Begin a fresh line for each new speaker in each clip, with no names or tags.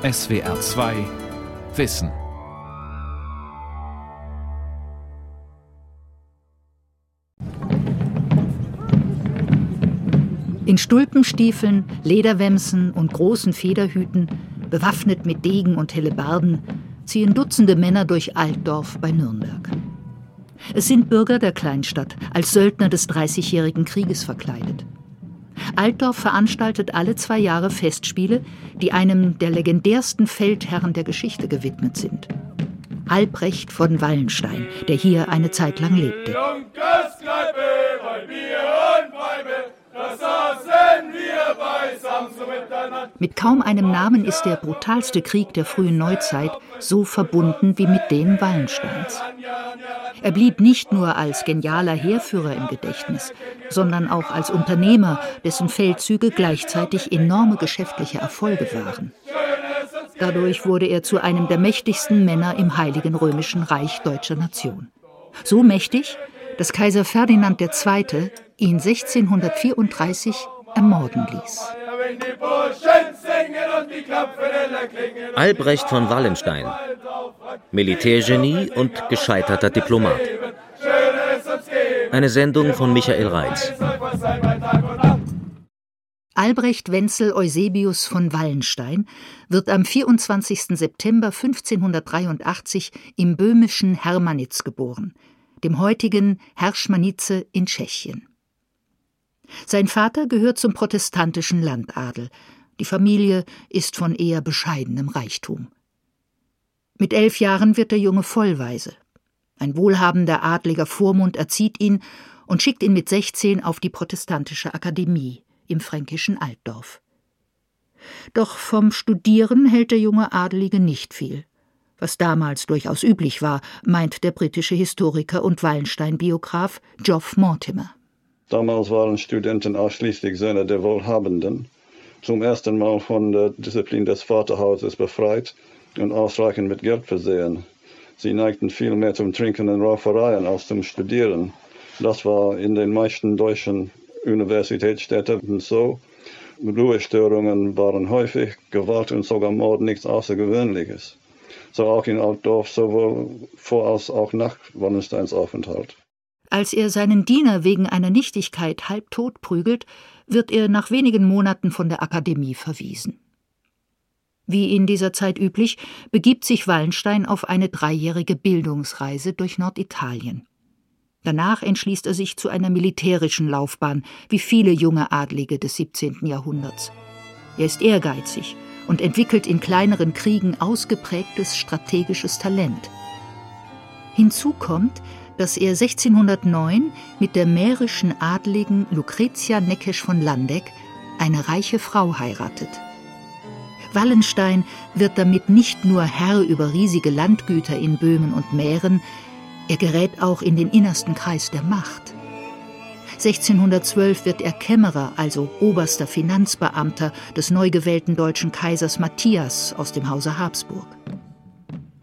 SWR 2 Wissen.
In Stulpenstiefeln, Lederwämsen und großen Federhüten, bewaffnet mit Degen und Hellebarden, ziehen Dutzende Männer durch Altdorf bei Nürnberg. Es sind Bürger der Kleinstadt, als Söldner des Dreißigjährigen Krieges verkleidet. Altdorf veranstaltet alle zwei Jahre Festspiele, die einem der legendärsten Feldherren der Geschichte gewidmet sind. Albrecht von Wallenstein, der hier eine Zeit lang lebte. Mit kaum einem Namen ist der brutalste Krieg der frühen Neuzeit so verbunden wie mit den Wallensteins. Er blieb nicht nur als genialer Heerführer im Gedächtnis, sondern auch als Unternehmer, dessen Feldzüge gleichzeitig enorme geschäftliche Erfolge waren. Dadurch wurde er zu einem der mächtigsten Männer im Heiligen Römischen Reich deutscher Nation. So mächtig, dass Kaiser Ferdinand II. ihn 1634 ermorden ließ.
Albrecht von Wallenstein, Militärgenie und gescheiterter Diplomat. Eine Sendung von Michael Reitz.
Albrecht Wenzel Eusebius von Wallenstein wird am 24. September 1583 im böhmischen Hermanitz geboren, dem heutigen Herschmanice in Tschechien. Sein Vater gehört zum protestantischen Landadel. Die Familie ist von eher bescheidenem Reichtum. Mit elf Jahren wird der Junge vollweise. Ein wohlhabender adliger Vormund erzieht ihn und schickt ihn mit 16 auf die protestantische Akademie im fränkischen Altdorf. Doch vom Studieren hält der junge Adelige nicht viel. Was damals durchaus üblich war, meint der britische Historiker und Wallenstein-Biograf Geoff Mortimer.
Damals waren Studenten ausschließlich Söhne der Wohlhabenden, zum ersten Mal von der Disziplin des Vaterhauses befreit und ausreichend mit Geld versehen. Sie neigten viel mehr zum Trinken und Raufereien als zum Studieren. Das war in den meisten deutschen Universitätsstädten so. Ruhestörungen waren häufig, Gewalt und sogar Mord nichts Außergewöhnliches. So auch in Altdorf, sowohl vor als auch nach Wallensteins Aufenthalt.
Als er seinen Diener wegen einer Nichtigkeit halbtot prügelt, wird er nach wenigen Monaten von der Akademie verwiesen. Wie in dieser Zeit üblich, begibt sich Wallenstein auf eine dreijährige Bildungsreise durch Norditalien. Danach entschließt er sich zu einer militärischen Laufbahn, wie viele junge Adlige des 17. Jahrhunderts. Er ist ehrgeizig und entwickelt in kleineren Kriegen ausgeprägtes strategisches Talent. Hinzu kommt, dass er 1609 mit der mährischen Adligen Lucretia Neckesch von Landeck eine reiche Frau heiratet. Wallenstein wird damit nicht nur Herr über riesige Landgüter in Böhmen und Mähren, er gerät auch in den innersten Kreis der Macht. 1612 wird er Kämmerer, also oberster Finanzbeamter des neu gewählten deutschen Kaisers Matthias aus dem Hause Habsburg.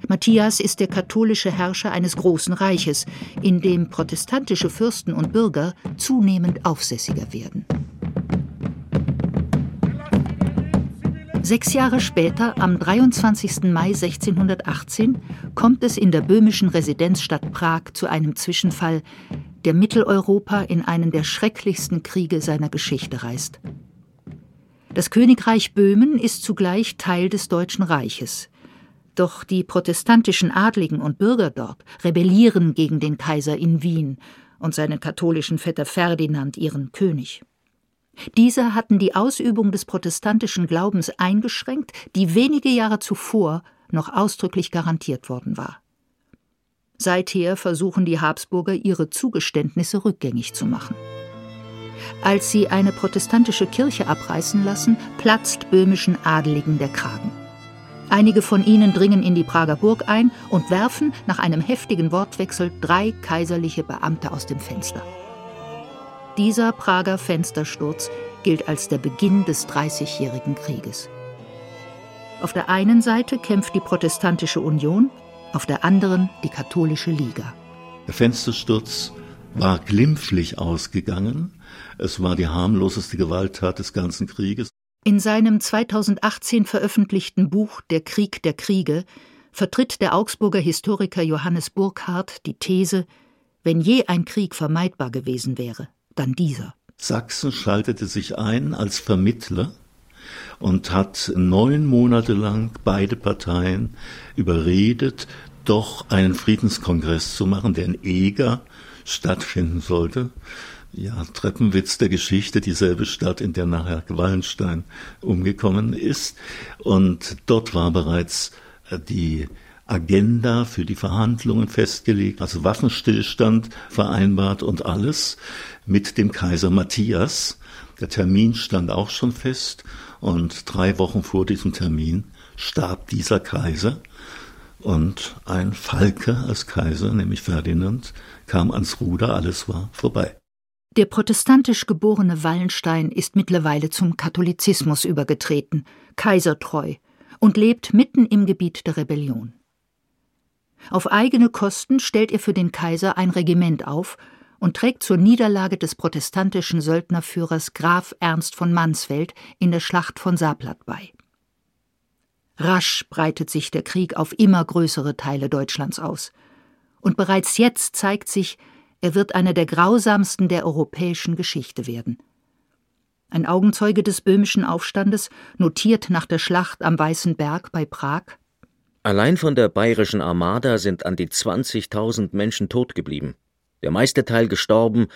Matthias ist der katholische Herrscher eines großen Reiches, in dem protestantische Fürsten und Bürger zunehmend aufsässiger werden. Sechs Jahre später, am 23. Mai 1618, kommt es in der böhmischen Residenzstadt Prag zu einem Zwischenfall, der Mitteleuropa in einen der schrecklichsten Kriege seiner Geschichte reißt. Das Königreich Böhmen ist zugleich Teil des Deutschen Reiches. Doch die protestantischen Adligen und Bürger dort rebellieren gegen den Kaiser in Wien und seinen katholischen Vetter Ferdinand, ihren König. Diese hatten die Ausübung des protestantischen Glaubens eingeschränkt, die wenige Jahre zuvor noch ausdrücklich garantiert worden war. Seither versuchen die Habsburger ihre Zugeständnisse rückgängig zu machen. Als sie eine protestantische Kirche abreißen lassen, platzt böhmischen Adeligen der Kragen. Einige von ihnen dringen in die Prager Burg ein und werfen nach einem heftigen Wortwechsel drei kaiserliche Beamte aus dem Fenster. Dieser Prager Fenstersturz gilt als der Beginn des Dreißigjährigen Krieges. Auf der einen Seite kämpft die Protestantische Union, auf der anderen die Katholische Liga.
Der Fenstersturz war glimpflich ausgegangen. Es war die harmloseste Gewalttat des ganzen Krieges.
In seinem 2018 veröffentlichten Buch Der Krieg der Kriege vertritt der Augsburger Historiker Johannes Burkhardt die These, wenn je ein Krieg vermeidbar gewesen wäre, dann dieser.
Sachsen schaltete sich ein als Vermittler und hat neun Monate lang beide Parteien überredet, doch einen Friedenskongress zu machen, der in Eger stattfinden sollte ja, Treppenwitz der Geschichte, dieselbe Stadt, in der nachher Wallenstein umgekommen ist. Und dort war bereits die Agenda für die Verhandlungen festgelegt, also Waffenstillstand vereinbart und alles mit dem Kaiser Matthias. Der Termin stand auch schon fest und drei Wochen vor diesem Termin starb dieser Kaiser und ein Falke als Kaiser, nämlich Ferdinand, kam ans Ruder, alles war vorbei.
Der protestantisch geborene Wallenstein ist mittlerweile zum Katholizismus übergetreten, kaisertreu, und lebt mitten im Gebiet der Rebellion. Auf eigene Kosten stellt er für den Kaiser ein Regiment auf und trägt zur Niederlage des protestantischen Söldnerführers Graf Ernst von Mansfeld in der Schlacht von Sablat bei. Rasch breitet sich der Krieg auf immer größere Teile Deutschlands aus. Und bereits jetzt zeigt sich, er wird einer der grausamsten der europäischen Geschichte werden. Ein Augenzeuge des böhmischen Aufstandes notiert nach der Schlacht am Weißen Berg bei Prag
Allein von der bayerischen Armada sind an die 20.000 Menschen tot geblieben. Der meiste Teil gestorben,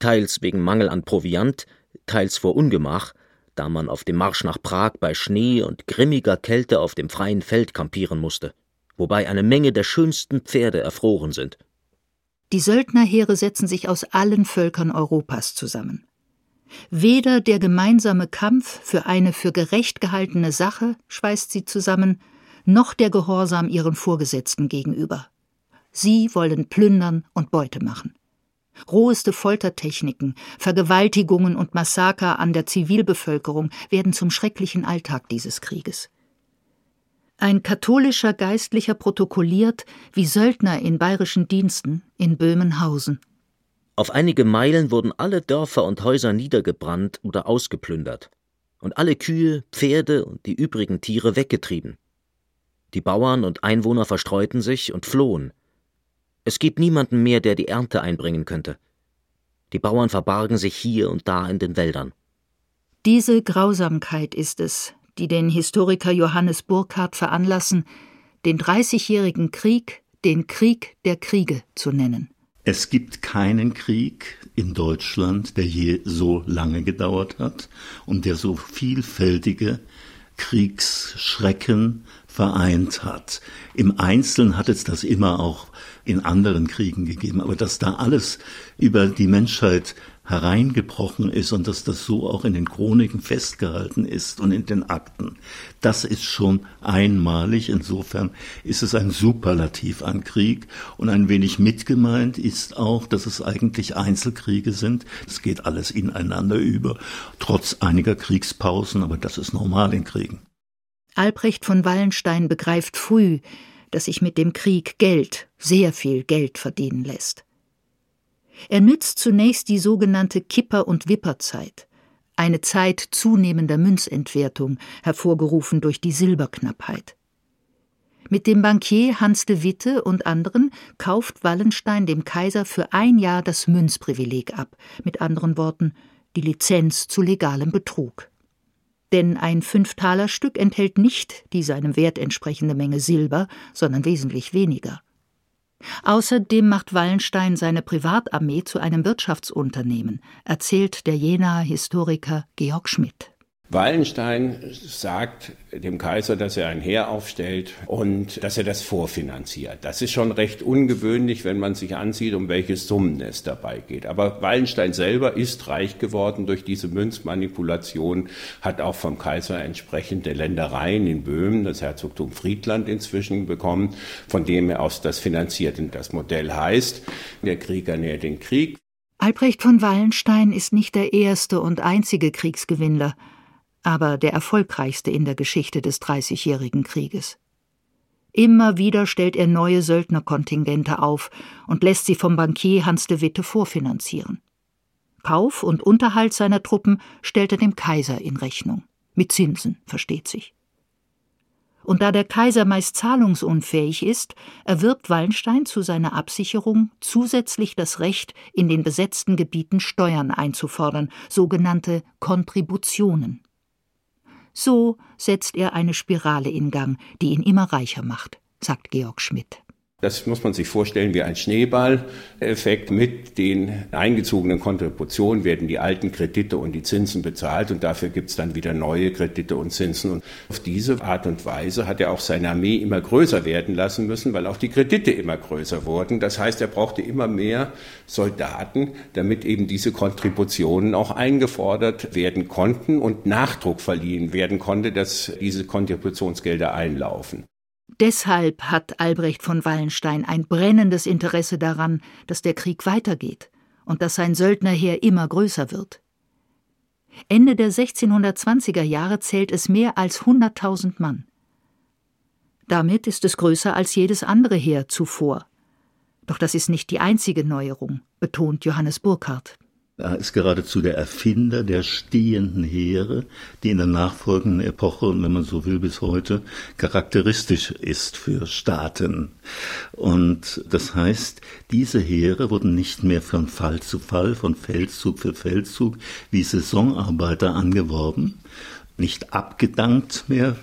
teils wegen Mangel an Proviant, teils vor Ungemach, da man auf dem Marsch nach Prag bei Schnee und grimmiger Kälte auf dem freien Feld kampieren musste, wobei eine Menge der schönsten Pferde erfroren sind.
Die Söldnerheere setzen sich aus allen Völkern Europas zusammen. Weder der gemeinsame Kampf für eine für gerecht gehaltene Sache schweißt sie zusammen, noch der Gehorsam ihren Vorgesetzten gegenüber. Sie wollen plündern und Beute machen. Roheste Foltertechniken, Vergewaltigungen und Massaker an der Zivilbevölkerung werden zum schrecklichen Alltag dieses Krieges. Ein katholischer Geistlicher protokolliert, wie Söldner in bayerischen Diensten in Böhmen hausen.
Auf einige Meilen wurden alle Dörfer und Häuser niedergebrannt oder ausgeplündert und alle Kühe, Pferde und die übrigen Tiere weggetrieben. Die Bauern und Einwohner verstreuten sich und flohen. Es gibt niemanden mehr, der die Ernte einbringen könnte. Die Bauern verbargen sich hier und da in den Wäldern.
Diese Grausamkeit ist es, die den Historiker Johannes Burkhardt veranlassen, den Dreißigjährigen Krieg den Krieg der Kriege zu nennen.
Es gibt keinen Krieg in Deutschland, der je so lange gedauert hat und der so vielfältige Kriegsschrecken vereint hat. Im Einzelnen hat es das immer auch in anderen Kriegen gegeben, aber dass da alles über die Menschheit hereingebrochen ist und dass das so auch in den Chroniken festgehalten ist und in den Akten. Das ist schon einmalig. Insofern ist es ein Superlativ an Krieg und ein wenig mitgemeint ist auch, dass es eigentlich Einzelkriege sind. Es geht alles ineinander über, trotz einiger Kriegspausen, aber das ist normal in Kriegen.
Albrecht von Wallenstein begreift früh, dass sich mit dem Krieg Geld, sehr viel Geld verdienen lässt. Er nützt zunächst die sogenannte Kipper- und Wipperzeit, eine Zeit zunehmender Münzentwertung, hervorgerufen durch die Silberknappheit. Mit dem Bankier Hans de Witte und anderen kauft Wallenstein dem Kaiser für ein Jahr das Münzprivileg ab, mit anderen Worten die Lizenz zu legalem Betrug. Denn ein Fünftalerstück enthält nicht die seinem Wert entsprechende Menge Silber, sondern wesentlich weniger. Außerdem macht Wallenstein seine Privatarmee zu einem Wirtschaftsunternehmen, erzählt der Jenaer Historiker Georg Schmidt.
Wallenstein sagt dem Kaiser, dass er ein Heer aufstellt und dass er das vorfinanziert. Das ist schon recht ungewöhnlich, wenn man sich ansieht, um welche Summen es dabei geht. Aber Wallenstein selber ist reich geworden durch diese Münzmanipulation, hat auch vom Kaiser entsprechende Ländereien in Böhmen, das Herzogtum Friedland inzwischen bekommen, von dem er aus das finanziert. Und das Modell heißt, der Krieger nährt den Krieg.
Albrecht von Wallenstein ist nicht der erste und einzige Kriegsgewinnler aber der erfolgreichste in der Geschichte des Dreißigjährigen Krieges. Immer wieder stellt er neue Söldnerkontingente auf und lässt sie vom Bankier Hans de Witte vorfinanzieren. Kauf und Unterhalt seiner Truppen stellt er dem Kaiser in Rechnung. Mit Zinsen, versteht sich. Und da der Kaiser meist zahlungsunfähig ist, erwirbt Wallenstein zu seiner Absicherung zusätzlich das Recht, in den besetzten Gebieten Steuern einzufordern, sogenannte Kontributionen. So setzt er eine Spirale in Gang, die ihn immer reicher macht, sagt Georg Schmidt.
Das muss man sich vorstellen wie ein Schneeballeffekt. Mit den eingezogenen Kontributionen werden die alten Kredite und die Zinsen bezahlt und dafür gibt es dann wieder neue Kredite und Zinsen. Und auf diese Art und Weise hat er auch seine Armee immer größer werden lassen müssen, weil auch die Kredite immer größer wurden. Das heißt, er brauchte immer mehr Soldaten, damit eben diese Kontributionen auch eingefordert werden konnten und Nachdruck verliehen werden konnte, dass diese Kontributionsgelder einlaufen.
Deshalb hat Albrecht von Wallenstein ein brennendes Interesse daran, dass der Krieg weitergeht und dass sein Söldnerheer immer größer wird. Ende der 1620er Jahre zählt es mehr als 100.000 Mann. Damit ist es größer als jedes andere Heer zuvor. Doch das ist nicht die einzige Neuerung, betont Johannes Burkhardt.
Er ist geradezu der Erfinder der stehenden Heere, die in der nachfolgenden Epoche und wenn man so will bis heute charakteristisch ist für Staaten. Und das heißt, diese Heere wurden nicht mehr von Fall zu Fall, von Feldzug für Feldzug wie Saisonarbeiter angeworben, nicht abgedankt mehr,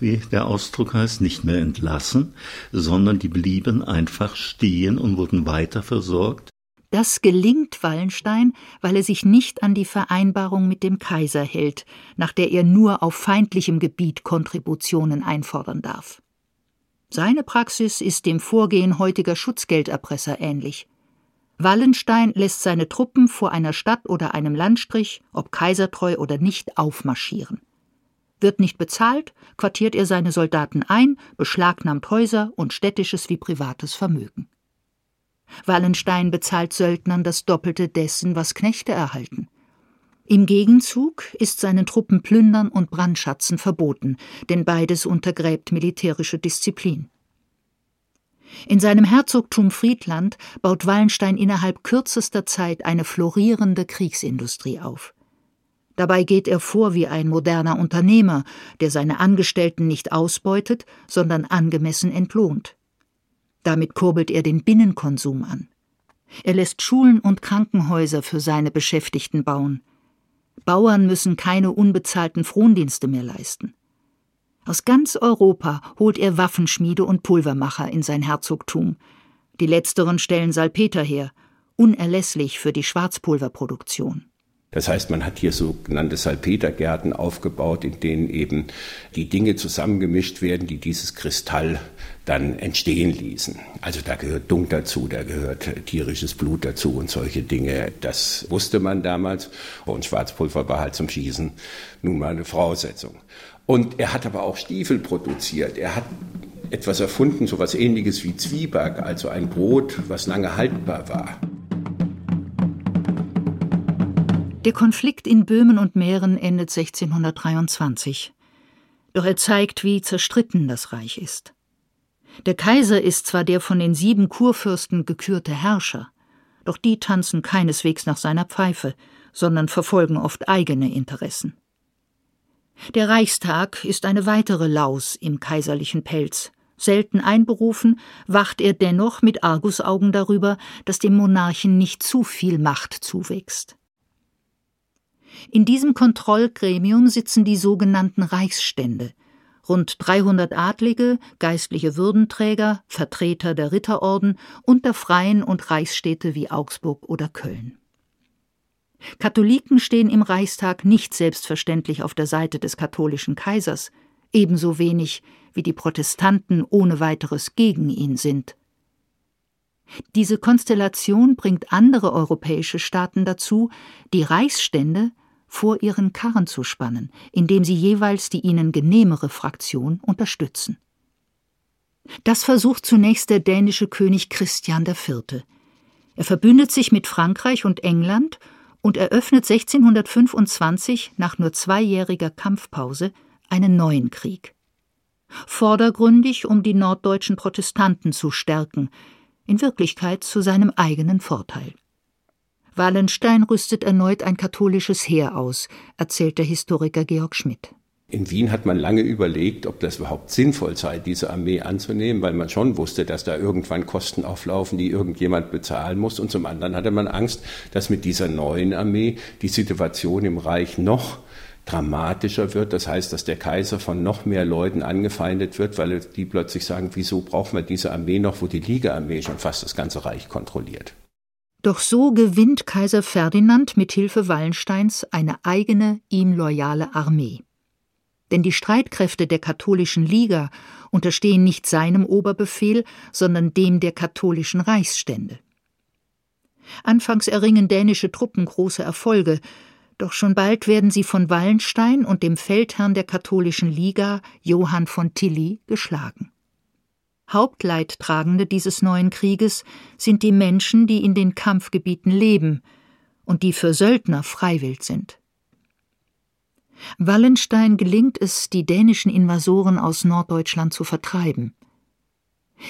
wie der Ausdruck heißt, nicht mehr entlassen, sondern die blieben einfach stehen und wurden weiter versorgt
das gelingt Wallenstein, weil er sich nicht an die Vereinbarung mit dem Kaiser hält, nach der er nur auf feindlichem Gebiet Kontributionen einfordern darf. Seine Praxis ist dem Vorgehen heutiger Schutzgelderpresser ähnlich. Wallenstein lässt seine Truppen vor einer Stadt oder einem Landstrich, ob kaisertreu oder nicht, aufmarschieren. Wird nicht bezahlt, quartiert er seine Soldaten ein, beschlagnahmt Häuser und städtisches wie privates Vermögen. Wallenstein bezahlt Söldnern das Doppelte dessen, was Knechte erhalten. Im Gegenzug ist seinen Truppen Plündern und Brandschatzen verboten, denn beides untergräbt militärische Disziplin. In seinem Herzogtum Friedland baut Wallenstein innerhalb kürzester Zeit eine florierende Kriegsindustrie auf. Dabei geht er vor wie ein moderner Unternehmer, der seine Angestellten nicht ausbeutet, sondern angemessen entlohnt. Damit kurbelt er den Binnenkonsum an. Er lässt Schulen und Krankenhäuser für seine Beschäftigten bauen. Bauern müssen keine unbezahlten Frondienste mehr leisten. Aus ganz Europa holt er Waffenschmiede und Pulvermacher in sein Herzogtum. Die letzteren stellen Salpeter her, unerlässlich für die Schwarzpulverproduktion.
Das heißt, man hat hier sogenannte Salpetergärten aufgebaut, in denen eben die Dinge zusammengemischt werden, die dieses Kristall dann entstehen ließen. Also da gehört Dung dazu, da gehört tierisches Blut dazu und solche Dinge. Das wusste man damals. Und Schwarzpulver war halt zum Schießen nun mal eine Voraussetzung. Und er hat aber auch Stiefel produziert. Er hat etwas erfunden, so etwas ähnliches wie Zwieback, also ein Brot, was lange haltbar war.
Der Konflikt in Böhmen und Mähren endet 1623. Doch er zeigt, wie zerstritten das Reich ist. Der Kaiser ist zwar der von den sieben Kurfürsten gekürte Herrscher, doch die tanzen keineswegs nach seiner Pfeife, sondern verfolgen oft eigene Interessen. Der Reichstag ist eine weitere Laus im kaiserlichen Pelz. Selten einberufen, wacht er dennoch mit Argusaugen darüber, dass dem Monarchen nicht zu viel Macht zuwächst. In diesem Kontrollgremium sitzen die sogenannten Reichsstände, rund 300 Adlige, geistliche Würdenträger, Vertreter der Ritterorden und der Freien und Reichsstädte wie Augsburg oder Köln. Katholiken stehen im Reichstag nicht selbstverständlich auf der Seite des katholischen Kaisers, ebenso wenig wie die Protestanten ohne weiteres gegen ihn sind. Diese Konstellation bringt andere europäische Staaten dazu, die Reichsstände vor ihren Karren zu spannen, indem sie jeweils die ihnen genehmere Fraktion unterstützen. Das versucht zunächst der dänische König Christian IV. Er verbündet sich mit Frankreich und England und eröffnet 1625 nach nur zweijähriger Kampfpause einen neuen Krieg. Vordergründig, um die norddeutschen Protestanten zu stärken, in Wirklichkeit zu seinem eigenen Vorteil. Wallenstein rüstet erneut ein katholisches Heer aus, erzählt der Historiker Georg Schmidt.
In Wien hat man lange überlegt, ob das überhaupt sinnvoll sei, diese Armee anzunehmen, weil man schon wusste, dass da irgendwann Kosten auflaufen, die irgendjemand bezahlen muss. Und zum anderen hatte man Angst, dass mit dieser neuen Armee die Situation im Reich noch dramatischer wird. Das heißt, dass der Kaiser von noch mehr Leuten angefeindet wird, weil die plötzlich sagen, wieso brauchen wir diese Armee noch, wo die Liga-Armee schon fast das ganze Reich kontrolliert.
Doch so gewinnt Kaiser Ferdinand mit Hilfe Wallensteins eine eigene, ihm loyale Armee denn die Streitkräfte der katholischen Liga unterstehen nicht seinem Oberbefehl, sondern dem der katholischen Reichsstände. Anfangs erringen dänische Truppen große Erfolge, doch schon bald werden sie von Wallenstein und dem Feldherrn der katholischen Liga, Johann von Tilly, geschlagen. Hauptleidtragende dieses neuen Krieges sind die Menschen, die in den Kampfgebieten leben und die für Söldner freiwillig sind. Wallenstein gelingt es, die dänischen Invasoren aus Norddeutschland zu vertreiben.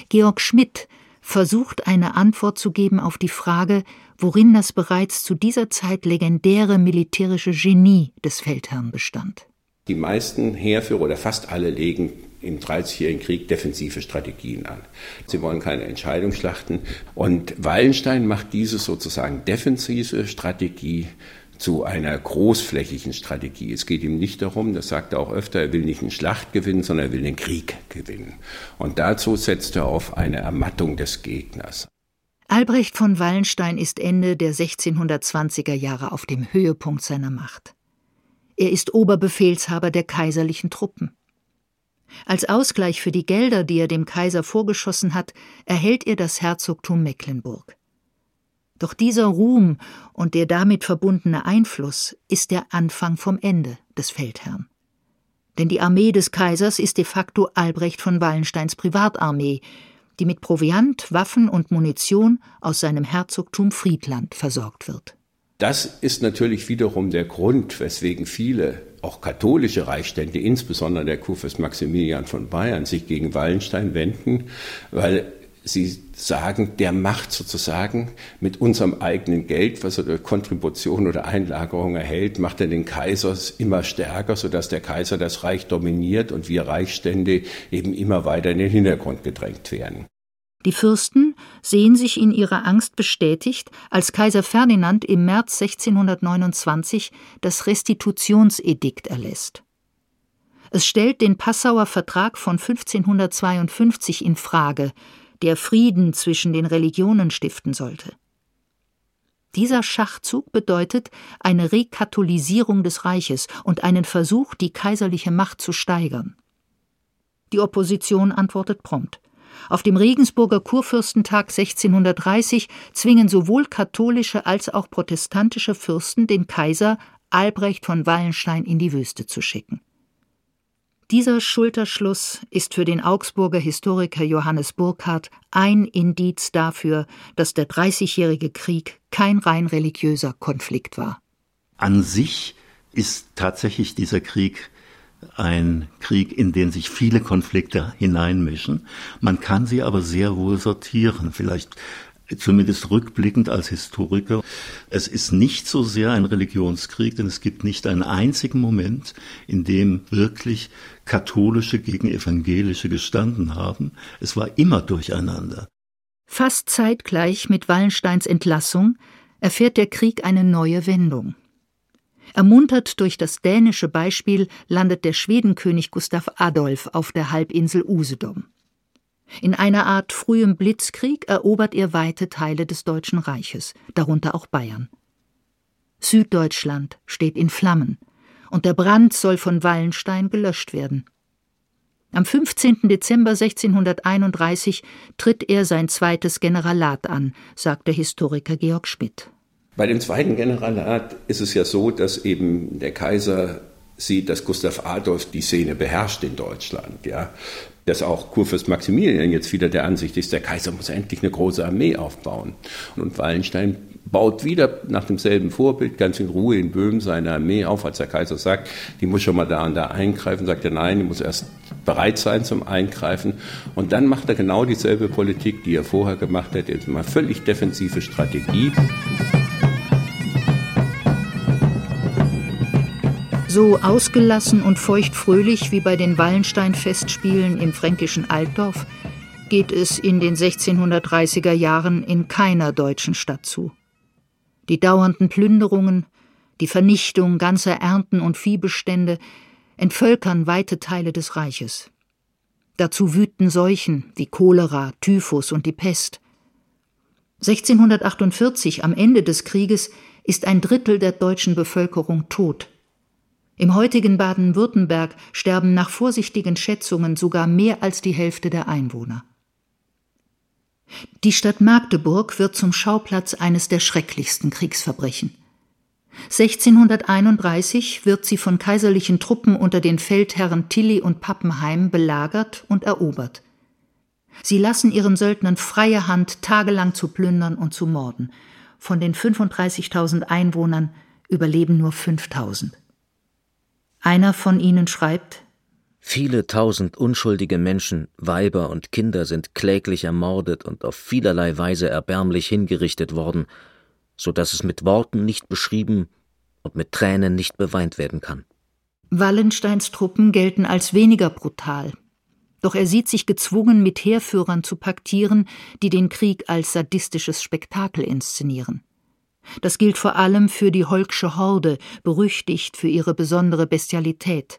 Georg Schmidt versucht eine Antwort zu geben auf die Frage, worin das bereits zu dieser Zeit legendäre militärische Genie des Feldherrn bestand.
Die meisten Heerführer oder fast alle legen im Dreißigjährigen Krieg defensive Strategien an. Sie wollen keine Entscheidungsschlachten. Und Wallenstein macht diese sozusagen defensive Strategie zu einer großflächigen Strategie. Es geht ihm nicht darum, das sagt er auch öfter, er will nicht eine Schlacht gewinnen, sondern er will den Krieg gewinnen. Und dazu setzt er auf eine Ermattung des Gegners.
Albrecht von Wallenstein ist Ende der 1620er Jahre auf dem Höhepunkt seiner Macht. Er ist Oberbefehlshaber der kaiserlichen Truppen. Als Ausgleich für die Gelder, die er dem Kaiser vorgeschossen hat, erhält er das Herzogtum Mecklenburg. Doch dieser Ruhm und der damit verbundene Einfluss ist der Anfang vom Ende des Feldherrn. Denn die Armee des Kaisers ist de facto Albrecht von Wallensteins Privatarmee, die mit Proviant, Waffen und Munition aus seinem Herzogtum Friedland versorgt wird.
Das ist natürlich wiederum der Grund, weswegen viele, auch katholische Reichsstände, insbesondere der Kurfürst Maximilian von Bayern, sich gegen Wallenstein wenden, weil Sie sagen, der macht sozusagen mit unserem eigenen Geld, was er durch Kontribution oder Einlagerung erhält, macht er den Kaiser immer stärker, sodass der Kaiser das Reich dominiert und wir Reichsstände eben immer weiter in den Hintergrund gedrängt werden.
Die Fürsten sehen sich in ihrer Angst bestätigt, als Kaiser Ferdinand im März 1629 das Restitutionsedikt erlässt. Es stellt den Passauer Vertrag von 1552 in Frage, der Frieden zwischen den Religionen stiften sollte. Dieser Schachzug bedeutet eine Rekatholisierung des Reiches und einen Versuch, die kaiserliche Macht zu steigern. Die Opposition antwortet prompt. Auf dem Regensburger Kurfürstentag 1630 zwingen sowohl katholische als auch protestantische Fürsten den Kaiser Albrecht von Wallenstein in die Wüste zu schicken. Dieser Schulterschluss ist für den Augsburger Historiker Johannes Burkhardt ein Indiz dafür, dass der Dreißigjährige Krieg kein rein religiöser Konflikt war.
An sich ist tatsächlich dieser Krieg ein Krieg, in den sich viele Konflikte hineinmischen. Man kann sie aber sehr wohl sortieren. Vielleicht zumindest rückblickend als Historiker, es ist nicht so sehr ein Religionskrieg, denn es gibt nicht einen einzigen Moment, in dem wirklich katholische gegen evangelische gestanden haben. Es war immer durcheinander.
Fast zeitgleich mit Wallensteins Entlassung erfährt der Krieg eine neue Wendung. Ermuntert durch das dänische Beispiel landet der Schwedenkönig Gustav Adolf auf der Halbinsel Usedom. In einer Art frühem Blitzkrieg erobert er weite Teile des Deutschen Reiches, darunter auch Bayern. Süddeutschland steht in Flammen, und der Brand soll von Wallenstein gelöscht werden. Am 15. Dezember 1631 tritt er sein zweites Generalat an, sagt der Historiker Georg Schmidt.
Bei dem zweiten Generalat ist es ja so, dass eben der Kaiser sieht, dass Gustav Adolf die Szene beherrscht in Deutschland. Ja dass auch Kurfürst Maximilian jetzt wieder der Ansicht ist, der Kaiser muss endlich eine große Armee aufbauen. Und Wallenstein baut wieder nach demselben Vorbild ganz in Ruhe in Böhmen seine Armee auf, als der Kaiser sagt, die muss schon mal da und da eingreifen, sagt er nein, die muss erst bereit sein zum Eingreifen. Und dann macht er genau dieselbe Politik, die er vorher gemacht hat, jetzt mal völlig defensive Strategie.
So ausgelassen und feuchtfröhlich wie bei den Wallenstein-Festspielen im fränkischen Altdorf geht es in den 1630er Jahren in keiner deutschen Stadt zu. Die dauernden Plünderungen, die Vernichtung ganzer Ernten und Viehbestände entvölkern weite Teile des Reiches. Dazu wüten Seuchen wie Cholera, Typhus und die Pest. 1648, am Ende des Krieges, ist ein Drittel der deutschen Bevölkerung tot. Im heutigen Baden-Württemberg sterben nach vorsichtigen Schätzungen sogar mehr als die Hälfte der Einwohner. Die Stadt Magdeburg wird zum Schauplatz eines der schrecklichsten Kriegsverbrechen. 1631 wird sie von kaiserlichen Truppen unter den Feldherren Tilly und Pappenheim belagert und erobert. Sie lassen ihren Söldnern freie Hand, tagelang zu plündern und zu morden. Von den 35.000 Einwohnern überleben nur 5.000. Einer von ihnen schreibt,
Viele tausend unschuldige Menschen, Weiber und Kinder sind kläglich ermordet und auf vielerlei Weise erbärmlich hingerichtet worden, so dass es mit Worten nicht beschrieben und mit Tränen nicht beweint werden kann.
Wallensteins Truppen gelten als weniger brutal, doch er sieht sich gezwungen, mit Heerführern zu paktieren, die den Krieg als sadistisches Spektakel inszenieren. Das gilt vor allem für die Holksche Horde, berüchtigt für ihre besondere Bestialität,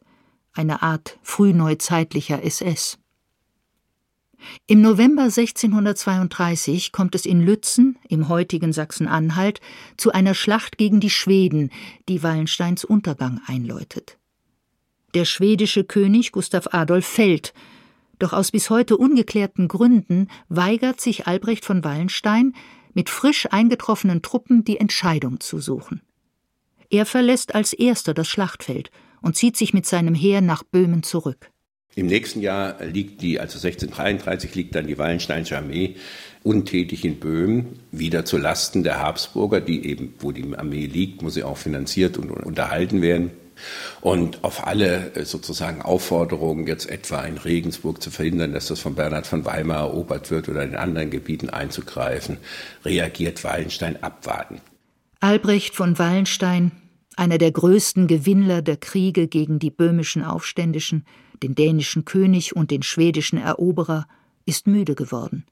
eine Art frühneuzeitlicher SS. Im November 1632 kommt es in Lützen, im heutigen Sachsen-Anhalt, zu einer Schlacht gegen die Schweden, die Wallensteins Untergang einläutet. Der schwedische König Gustav Adolf fällt, doch aus bis heute ungeklärten Gründen weigert sich Albrecht von Wallenstein, mit frisch eingetroffenen Truppen die Entscheidung zu suchen. Er verlässt als erster das Schlachtfeld und zieht sich mit seinem Heer nach Böhmen zurück.
Im nächsten Jahr liegt die, also 1633 liegt dann die Wallensteinsche Armee untätig in Böhmen, wieder zu Lasten der Habsburger, die eben, wo die Armee liegt, muss sie auch finanziert und unterhalten werden. Und auf alle äh, sozusagen Aufforderungen, jetzt etwa in Regensburg zu verhindern, dass das von Bernhard von Weimar erobert wird oder in anderen Gebieten einzugreifen, reagiert Wallenstein abwarten.
Albrecht von Wallenstein, einer der größten Gewinnler der Kriege gegen die böhmischen Aufständischen, den dänischen König und den schwedischen Eroberer, ist müde geworden.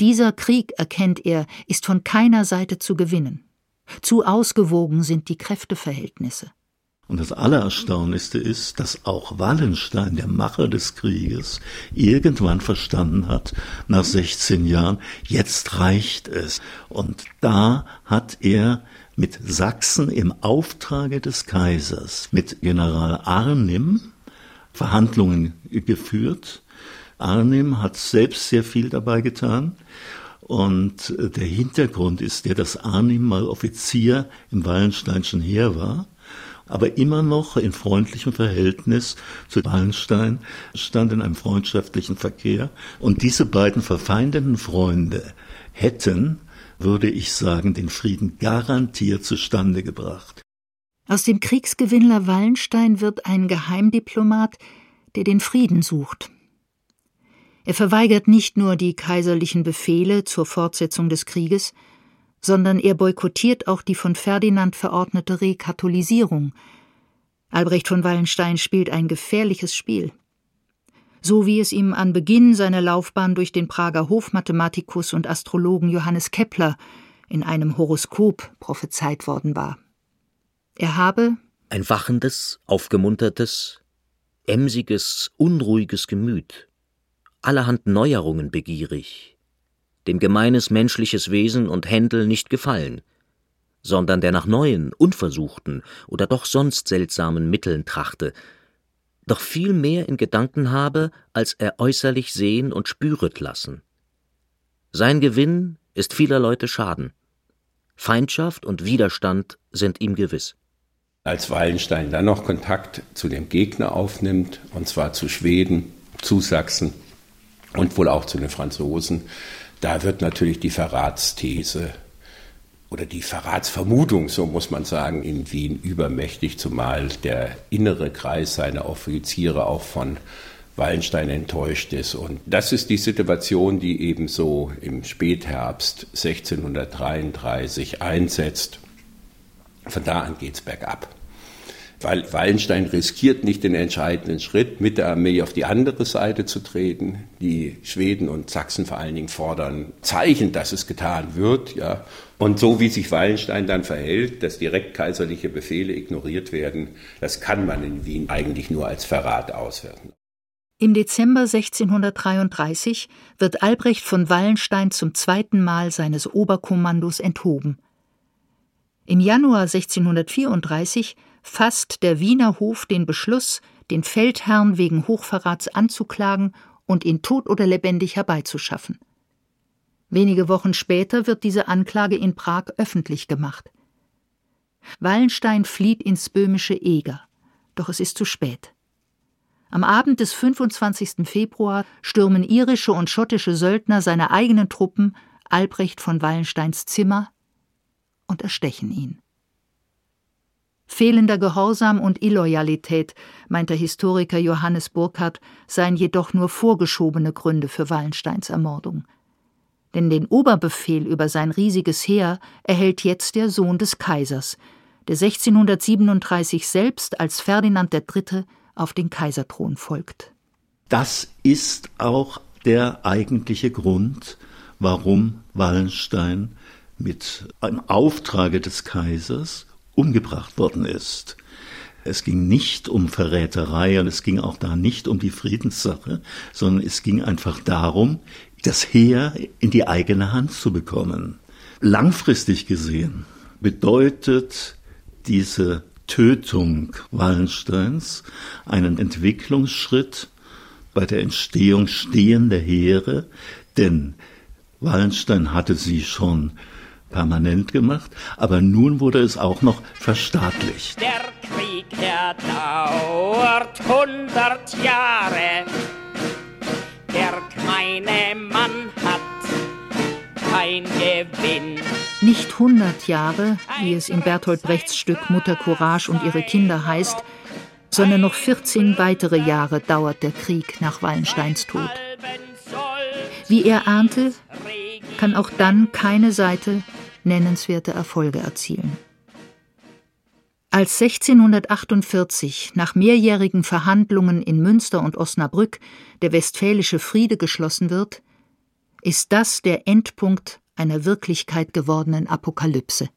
Dieser Krieg, erkennt er, ist von keiner Seite zu gewinnen. Zu ausgewogen sind die Kräfteverhältnisse.
Und das Allererstaunlichste ist, dass auch Wallenstein, der Macher des Krieges, irgendwann verstanden hat, nach 16 Jahren, jetzt reicht es. Und da hat er mit Sachsen im Auftrage des Kaisers, mit General Arnim, Verhandlungen geführt. Arnim hat selbst sehr viel dabei getan. Und der Hintergrund ist der, dass Arnim mal Offizier im Wallensteinschen Heer war aber immer noch in freundlichem Verhältnis zu Wallenstein, stand in einem freundschaftlichen Verkehr. Und diese beiden verfeindeten Freunde hätten, würde ich sagen, den Frieden garantiert zustande gebracht.
Aus dem Kriegsgewinnler Wallenstein wird ein Geheimdiplomat, der den Frieden sucht. Er verweigert nicht nur die kaiserlichen Befehle zur Fortsetzung des Krieges, sondern er boykottiert auch die von Ferdinand verordnete Rekatholisierung. Albrecht von Wallenstein spielt ein gefährliches Spiel. So wie es ihm an Beginn seiner Laufbahn durch den Prager Hofmathematikus und Astrologen Johannes Kepler in einem Horoskop prophezeit worden war. Er habe
ein wachendes, aufgemuntertes, emsiges, unruhiges Gemüt, allerhand Neuerungen begierig, dem gemeines menschliches Wesen und Händel nicht gefallen, sondern der nach neuen, unversuchten oder doch sonst seltsamen Mitteln trachte, doch viel mehr in Gedanken habe, als er äußerlich sehen und spüret lassen. Sein Gewinn ist vieler Leute Schaden. Feindschaft und Widerstand sind ihm gewiss.
Als Wallenstein dann noch Kontakt zu dem Gegner aufnimmt, und zwar zu Schweden, zu Sachsen und wohl auch zu den Franzosen, da wird natürlich die Verratsthese oder die Verratsvermutung, so muss man sagen, in Wien übermächtig, zumal der innere Kreis seiner Offiziere auch von Wallenstein enttäuscht ist. Und das ist die Situation, die eben so im Spätherbst 1633 einsetzt. Von da an geht es bergab. Weil Wallenstein riskiert nicht den entscheidenden Schritt, mit der Armee auf die andere Seite zu treten. Die Schweden und Sachsen vor allen Dingen fordern Zeichen, dass es getan wird, ja. Und so wie sich Wallenstein dann verhält, dass direkt kaiserliche Befehle ignoriert werden, das kann man in Wien eigentlich nur als Verrat auswerten.
Im Dezember 1633 wird Albrecht von Wallenstein zum zweiten Mal seines Oberkommandos enthoben. Im Januar 1634 fasst der Wiener Hof den Beschluss, den Feldherrn wegen Hochverrats anzuklagen und ihn tot oder lebendig herbeizuschaffen. Wenige Wochen später wird diese Anklage in Prag öffentlich gemacht. Wallenstein flieht ins böhmische Eger, doch es ist zu spät. Am Abend des 25. Februar stürmen irische und schottische Söldner seiner eigenen Truppen Albrecht von Wallensteins Zimmer und erstechen ihn. Fehlender Gehorsam und Illoyalität, meint der Historiker Johannes Burkhardt, seien jedoch nur vorgeschobene Gründe für Wallensteins Ermordung. Denn den Oberbefehl über sein riesiges Heer erhält jetzt der Sohn des Kaisers, der 1637 selbst als Ferdinand III. auf den Kaiserthron folgt.
Das ist auch der eigentliche Grund, warum Wallenstein mit einem Auftrage des Kaisers umgebracht worden ist. Es ging nicht um Verräterei und es ging auch da nicht um die Friedenssache, sondern es ging einfach darum, das Heer in die eigene Hand zu bekommen. Langfristig gesehen bedeutet diese Tötung Wallensteins einen Entwicklungsschritt bei der Entstehung stehender Heere, denn Wallenstein hatte sie schon permanent gemacht, aber nun wurde es auch noch verstaatlicht.
Der Krieg, der dauert hundert Jahre. Der gemeine Mann hat kein Gewinn.
Nicht hundert Jahre, wie es in Bertolt Brechts Stück Mutter Courage und ihre Kinder heißt, sondern noch 14 weitere Jahre dauert der Krieg nach Wallensteins Tod. Wie er ahnte, kann auch dann keine Seite nennenswerte Erfolge erzielen. Als 1648 nach mehrjährigen Verhandlungen in Münster und Osnabrück der Westfälische Friede geschlossen wird, ist das der Endpunkt einer Wirklichkeit gewordenen Apokalypse.